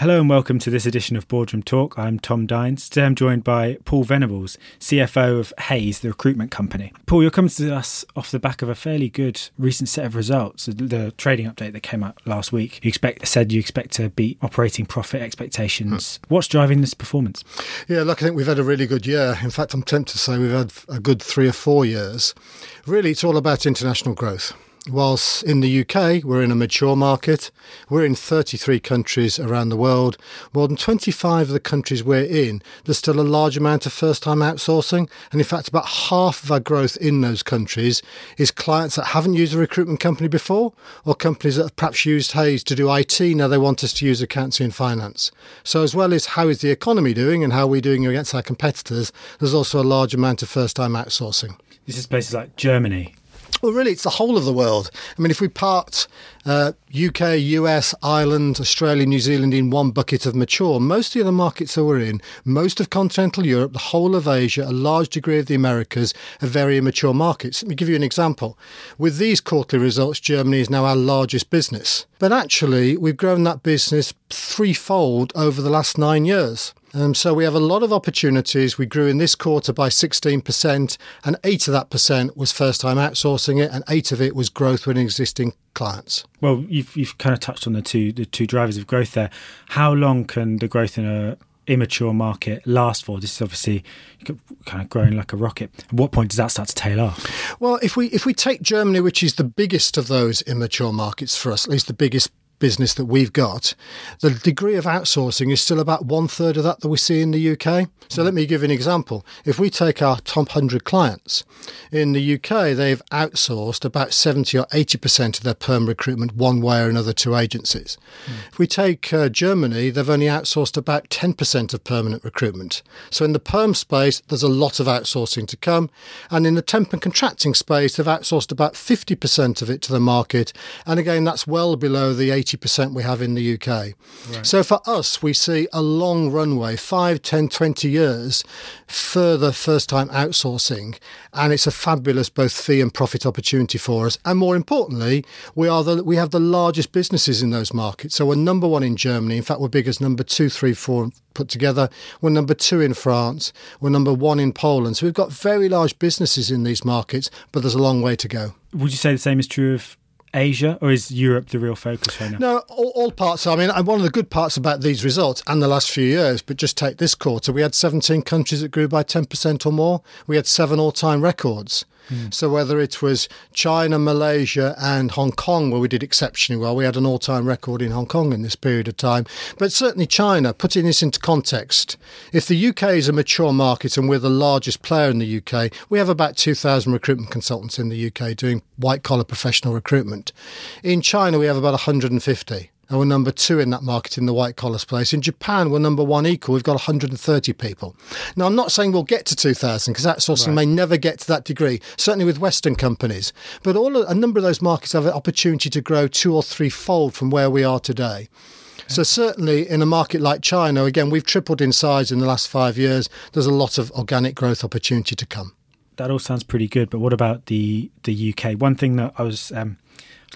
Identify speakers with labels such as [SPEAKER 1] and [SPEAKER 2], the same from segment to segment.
[SPEAKER 1] Hello and welcome to this edition of Boardroom Talk. I'm Tom Dines. Today I'm joined by Paul Venables, CFO of Hays, the recruitment company. Paul, you're coming to us off the back of a fairly good recent set of results. The trading update that came out last week, you expect said you expect to beat operating profit expectations. Hmm. What's driving this performance?
[SPEAKER 2] Yeah, look, I think we've had a really good year. In fact, I'm tempted to say we've had a good three or four years. Really, it's all about international growth whilst in the UK we're in a mature market, we're in 33 countries around the world. More than 25 of the countries we're in, there's still a large amount of first time outsourcing. And in fact, about half of our growth in those countries is clients that haven't used a recruitment company before or companies that have perhaps used Hays to do IT. Now they want us to use accounting and finance. So, as well as how is the economy doing and how are we doing against our competitors, there's also a large amount of first time outsourcing.
[SPEAKER 1] This is places like Germany,
[SPEAKER 2] well, really, it's the whole of the world. I mean, if we part uh, UK, US, Ireland, Australia, New Zealand in one bucket of mature, most of the markets that we're in, most of continental Europe, the whole of Asia, a large degree of the Americas, are very immature markets. Let me give you an example. With these quarterly results, Germany is now our largest business. But actually, we've grown that business threefold over the last nine years. Um, so we have a lot of opportunities. We grew in this quarter by 16%, and eight of that percent was first time outsourcing it, and eight of it was growth with existing clients.
[SPEAKER 1] Well, you've, you've kind of touched on the two the two drivers of growth there. How long can the growth in a immature market last for? This is obviously kind of growing like a rocket. At what point does that start to tail off?
[SPEAKER 2] Well, if we if we take Germany, which is the biggest of those immature markets for us, at least the biggest business that we've got, the degree of outsourcing is still about one third of that that we see in the UK. So let me give you an example. If we take our top 100 clients, in the UK, they've outsourced about 70 or 80% of their perm recruitment one way or another to agencies. Mm. If we take uh, Germany, they've only outsourced about 10% of permanent recruitment. So in the perm space, there's a lot of outsourcing to come. And in the temp and contracting space, they've outsourced about 50% of it to the market. And again, that's well below the 80 80% we have in the UK. Right. So for us, we see a long runway, 5, 10, 20 years further first time outsourcing. And it's a fabulous both fee and profit opportunity for us. And more importantly, we are the, we have the largest businesses in those markets. So we're number one in Germany. In fact, we're big as number two, three, four put together. We're number two in France. We're number one in Poland. So we've got very large businesses in these markets, but there's a long way to go.
[SPEAKER 1] Would you say the same is true of Asia, or is Europe the real focus right now?
[SPEAKER 2] No, all, all, parts. I mean, one of the good parts about these results and the last few years, but just take this quarter, we had 17 countries that grew by 10% or more. We had seven all time records. Mm. So whether it was China, Malaysia, and Hong Kong, where we did exceptionally well, we had an all-time record in Hong Kong in this period of time. But certainly China, putting this into context, if the UK is a mature market and we're the largest player in the UK, we have about 2,000 recruitment consultants in the UK doing white-collar professional recruitment. In China, we have about 150 and we're number two in that market in the white collar space. In Japan, we're number one equal. We've got 130 people. Now, I'm not saying we'll get to 2,000 because outsourcing right. may never get to that degree, certainly with Western companies. But all a number of those markets have an opportunity to grow two or three fold from where we are today. So certainly in a market like China, again, we've tripled in size in the last five years. There's a lot of organic growth opportunity to come.
[SPEAKER 1] That all sounds pretty good, but what about the the UK? One thing that I was um,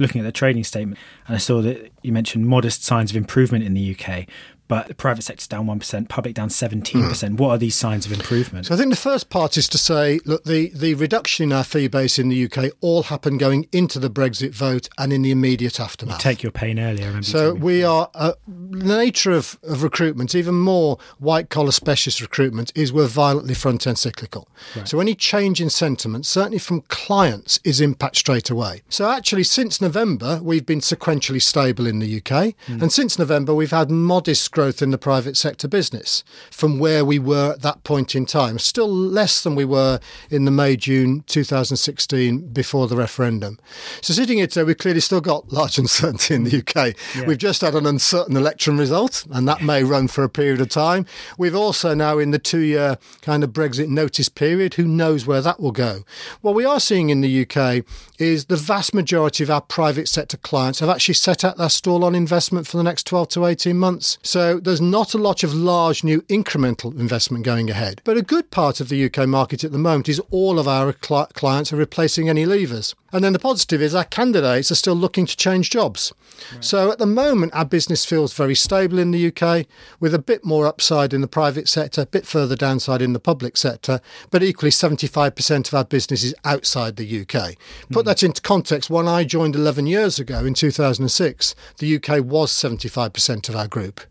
[SPEAKER 1] looking at the trading statement and I saw that you mentioned modest signs of improvement in the UK but the private sector's down 1%, public down 17%. Mm. What are these signs of improvement?
[SPEAKER 2] So I think the first part is to say, look, the, the reduction in our fee base in the UK all happened going into the Brexit vote and in the immediate aftermath.
[SPEAKER 1] You take your pain earlier.
[SPEAKER 2] So we are, uh, the nature of, of recruitment, even more white collar specialist recruitment, is we're violently front end cyclical. Right. So any change in sentiment, certainly from clients, is impact straight away. So actually, since November, we've been sequentially stable in the UK. Mm. And since November, we've had modest growth in the private sector business from where we were at that point in time. Still less than we were in the May June 2016 before the referendum. So sitting here today, we've clearly still got large uncertainty in the UK. Yeah. We've just had an uncertain election result, and that may run for a period of time. We've also now in the two year kind of Brexit notice period. Who knows where that will go? What we are seeing in the UK is the vast majority of our private sector clients have actually set out their stall on investment for the next 12 to 18 months. So So there's not a lot of large new incremental investment going ahead. But a good part of the UK market at the moment is all of our cl- clients are replacing any leavers. And then the positive is our candidates are still looking to change jobs. Right. So at the moment, our business feels very stable in the UK, with a bit more upside in the private sector, a bit further downside in the public sector, but equally 75% of our business is outside the UK. Put mm. that into context, when I joined 11 years ago in 2006, the UK was 75% of our group.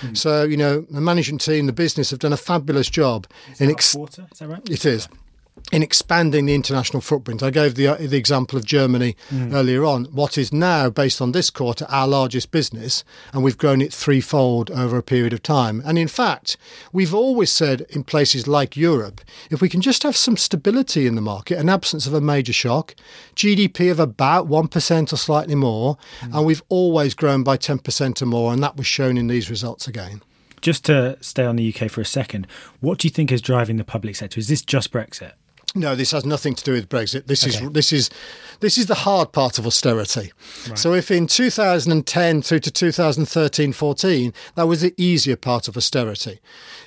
[SPEAKER 2] Mm. So, you know, the management team, the business have done a fabulous job.
[SPEAKER 1] In ex- quarter? Is that right?
[SPEAKER 2] It is. Yeah in expanding the international footprint. I gave the, the example of Germany mm. earlier on. What is now, based on this quarter, our largest business, and we've grown it threefold over a period of time. And in fact, we've always said in places like Europe, if we can just have some stability in the market, an absence of a major shock, GDP of about 1% or slightly more, mm. and we've always grown by 10% or more, and that was shown in these results again.
[SPEAKER 1] Just to stay on the UK for a second, what do you think is driving the public sector? Is this just Brexit?
[SPEAKER 2] No, this has nothing to do with Brexit. This okay. is this is this is the hard part of austerity. Right. So if in 2010 through to 2013-14, that was the easier part of austerity.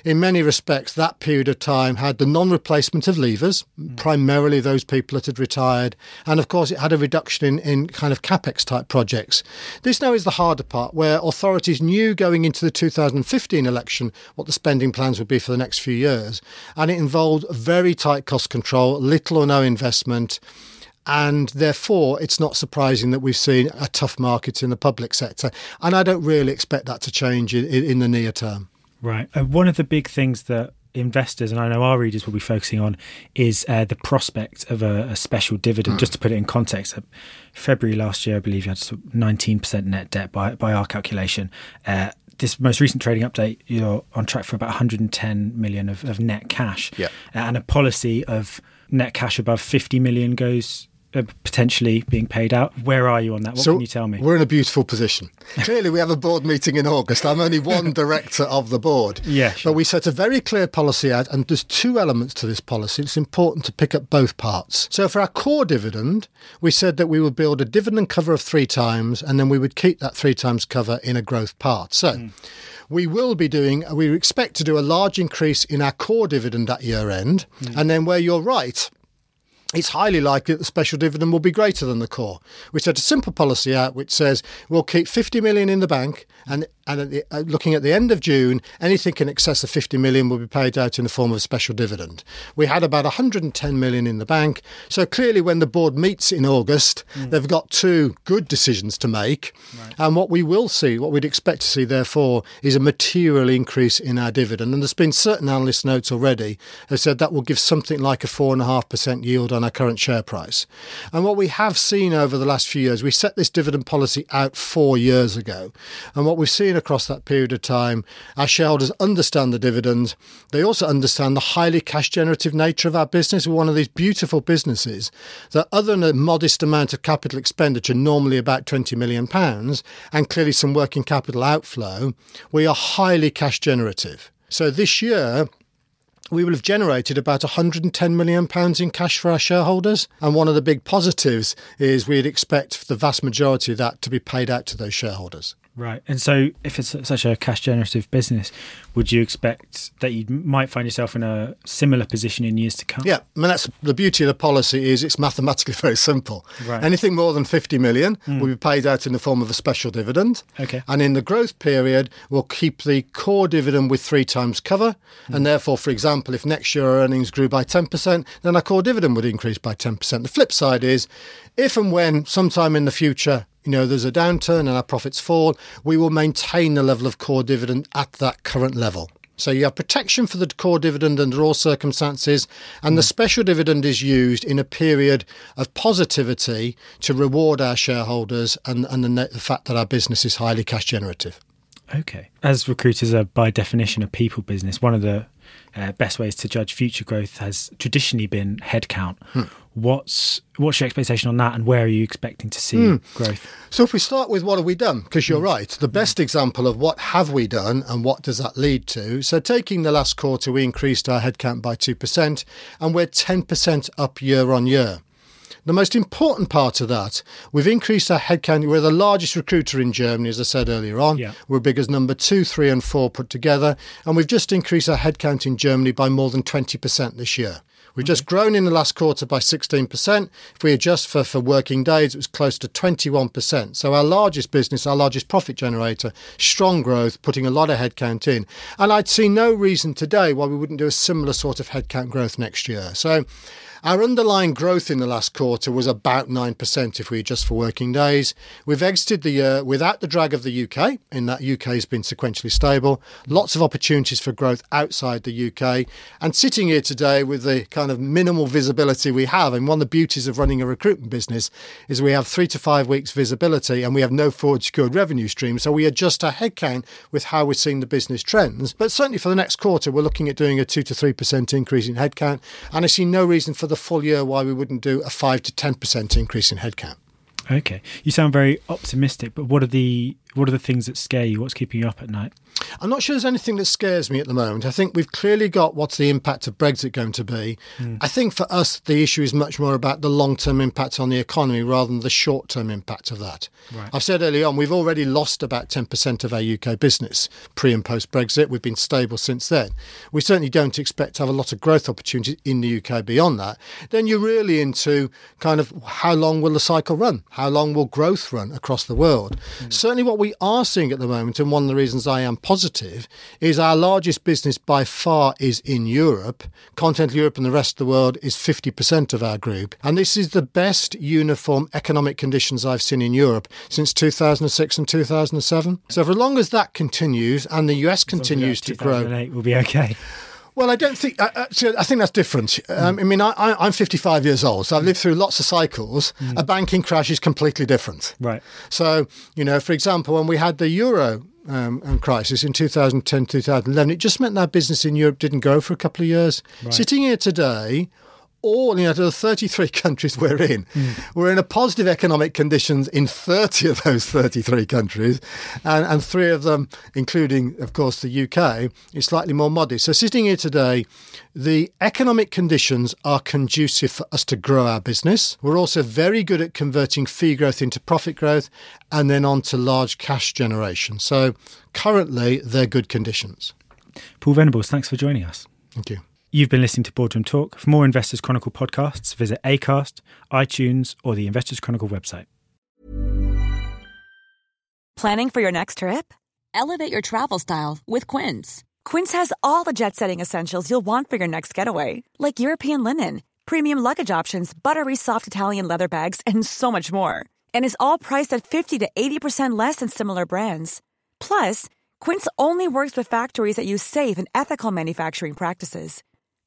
[SPEAKER 2] In many respects, that period of time had the non-replacement of leavers, mm. primarily those people that had retired, and of course it had a reduction in, in kind of capex type projects. This now is the harder part, where authorities knew going into the 2015 election what the spending plans would be for the next few years, and it involved very tight cost control control, little or no investment. And therefore, it's not surprising that we've seen a tough market in the public sector. And I don't really expect that to change in, in the near term.
[SPEAKER 1] Right. Uh, one of the big things that investors, and I know our readers will be focusing on, is uh, the prospect of a, a special dividend. Mm. Just to put it in context, uh, February last year, I believe you had 19% net debt by, by our calculation. Uh, this most recent trading update, you're on track for about 110 million of, of net cash.
[SPEAKER 2] Yeah.
[SPEAKER 1] And a policy of net cash above 50 million goes potentially being paid out. Where are you on that? What so can you tell me?
[SPEAKER 2] We're in a beautiful position. Clearly, we have a board meeting in August. I'm only one director of the board.
[SPEAKER 1] Yeah. Sure.
[SPEAKER 2] But we set a very clear policy out, and there's two elements to this policy. It's important to pick up both parts. So, for our core dividend, we said that we would build a dividend cover of three times, and then we would keep that three times cover in a growth part. So, mm we will be doing, we expect to do a large increase in our core dividend at year end. Mm. And then where you're right, it's highly likely that the special dividend will be greater than the core. We set a simple policy out which says we'll keep 50 million in the bank and and at the, uh, looking at the end of June, anything in excess of 50 million will be paid out in the form of a special dividend. We had about 110 million in the bank. So clearly, when the board meets in August, mm. they've got two good decisions to make. Right. And what we will see, what we'd expect to see, therefore, is a material increase in our dividend. And there's been certain analyst notes already have said that will give something like a 4.5% yield on our current share price. And what we have seen over the last few years, we set this dividend policy out four years ago. And what we've seen seen across that period of time, our shareholders understand the dividend. They also understand the highly cash generative nature of our business. We're one of these beautiful businesses that, other than a modest amount of capital expenditure, normally about £20 million, and clearly some working capital outflow, we are highly cash generative. So this year, we will have generated about 110 million pounds in cash for our shareholders and one of the big positives is we'd expect the vast majority of that to be paid out to those shareholders
[SPEAKER 1] Right. And so, if it's such a cash generative business, would you expect that you might find yourself in a similar position in years to come?
[SPEAKER 2] Yeah. I mean, that's the beauty of the policy is it's mathematically very simple. Right. Anything more than 50 million mm. will be paid out in the form of a special dividend.
[SPEAKER 1] Okay.
[SPEAKER 2] And in the growth period, we'll keep the core dividend with three times cover. Mm. And therefore, for example, if next year our earnings grew by 10%, then our core dividend would increase by 10%. The flip side is if and when sometime in the future you know, there's a downturn and our profits fall, we will maintain the level of core dividend at that current level. So you have protection for the core dividend under all circumstances, and the special dividend is used in a period of positivity to reward our shareholders and, and the, the fact that our business is highly cash generative.
[SPEAKER 1] Okay. As recruiters are by definition a people business, one of the uh, best ways to judge future growth has traditionally been headcount. Hmm. What's what's your expectation on that, and where are you expecting to see hmm. growth?
[SPEAKER 2] So, if we start with what have we done, because you're hmm. right, the best example of what have we done and what does that lead to. So, taking the last quarter, we increased our headcount by two percent, and we're ten percent up year on year. The most important part of that, we've increased our headcount. We're the largest recruiter in Germany, as I said earlier on.
[SPEAKER 1] Yeah.
[SPEAKER 2] We're big as number two, three, and four put together. And we've just increased our headcount in Germany by more than 20% this year. We've just grown in the last quarter by 16%. If we adjust for, for working days, it was close to 21%. So our largest business, our largest profit generator, strong growth, putting a lot of headcount in. And I'd see no reason today why we wouldn't do a similar sort of headcount growth next year. So our underlying growth in the last quarter was about 9% if we adjust for working days. We've exited the year without the drag of the UK, in that UK has been sequentially stable. Lots of opportunities for growth outside the UK. And sitting here today with the kind of minimal visibility we have, and one of the beauties of running a recruitment business is we have three to five weeks visibility and we have no forward secured revenue stream. So we adjust our headcount with how we're seeing the business trends. But certainly for the next quarter, we're looking at doing a 2 to 3% increase in headcount. And I see no reason for the full year why we wouldn't do a 5 to 10% increase in headcount.
[SPEAKER 1] Okay. You sound very optimistic, but what are the what are the things that scare you? What's keeping you up at night?
[SPEAKER 2] I'm not sure there's anything that scares me at the moment. I think we've clearly got what's the impact of Brexit going to be. Mm. I think for us, the issue is much more about the long term impact on the economy rather than the short term impact of that. Right. I've said early on, we've already lost about 10% of our UK business pre and post Brexit. We've been stable since then. We certainly don't expect to have a lot of growth opportunities in the UK beyond that. Then you're really into kind of how long will the cycle run? How long will growth run across the world? Mm. Certainly, what we are seeing at the moment, and one of the reasons I am positive is our largest business by far is in Europe. Continental Europe and the rest of the world is 50% of our group. And this is the best uniform economic conditions I've seen in Europe since 2006 and 2007. So for as long as that continues and the US continues to grow,
[SPEAKER 1] we'll be okay.
[SPEAKER 2] Well, I don't think. Uh, uh I think that's different. Um, I mean, I, am 55 years old, so I've lived through lots of cycles. Mm. A banking crash is completely different.
[SPEAKER 1] Right.
[SPEAKER 2] So, you know, for example, when we had the euro um, um crisis in 2010, 2011, it just meant that business in Europe didn't go for a couple of years. Right. Sitting here today, all, you know, the 33 countries we're in, mm. we're in a positive economic conditions in 30 of those 33 countries, and, and three of them, including, of course, the UK, is slightly more modest. So, sitting here today, the economic conditions are conducive for us to grow our business. We're also very good at converting fee growth into profit growth and then on to large cash generation. So, currently, they're good conditions.
[SPEAKER 1] Paul Venables, thanks for joining us.
[SPEAKER 2] Thank you.
[SPEAKER 1] You've been listening to Boardroom Talk. For more Investors Chronicle podcasts, visit Acast, iTunes, or the Investors Chronicle website.
[SPEAKER 3] Planning for your next trip? Elevate your travel style with Quince. Quince has all the jet setting essentials you'll want for your next getaway, like European linen, premium luggage options, buttery soft Italian leather bags, and so much more. And is all priced at 50 to 80% less than similar brands. Plus, Quince only works with factories that use safe and ethical manufacturing practices.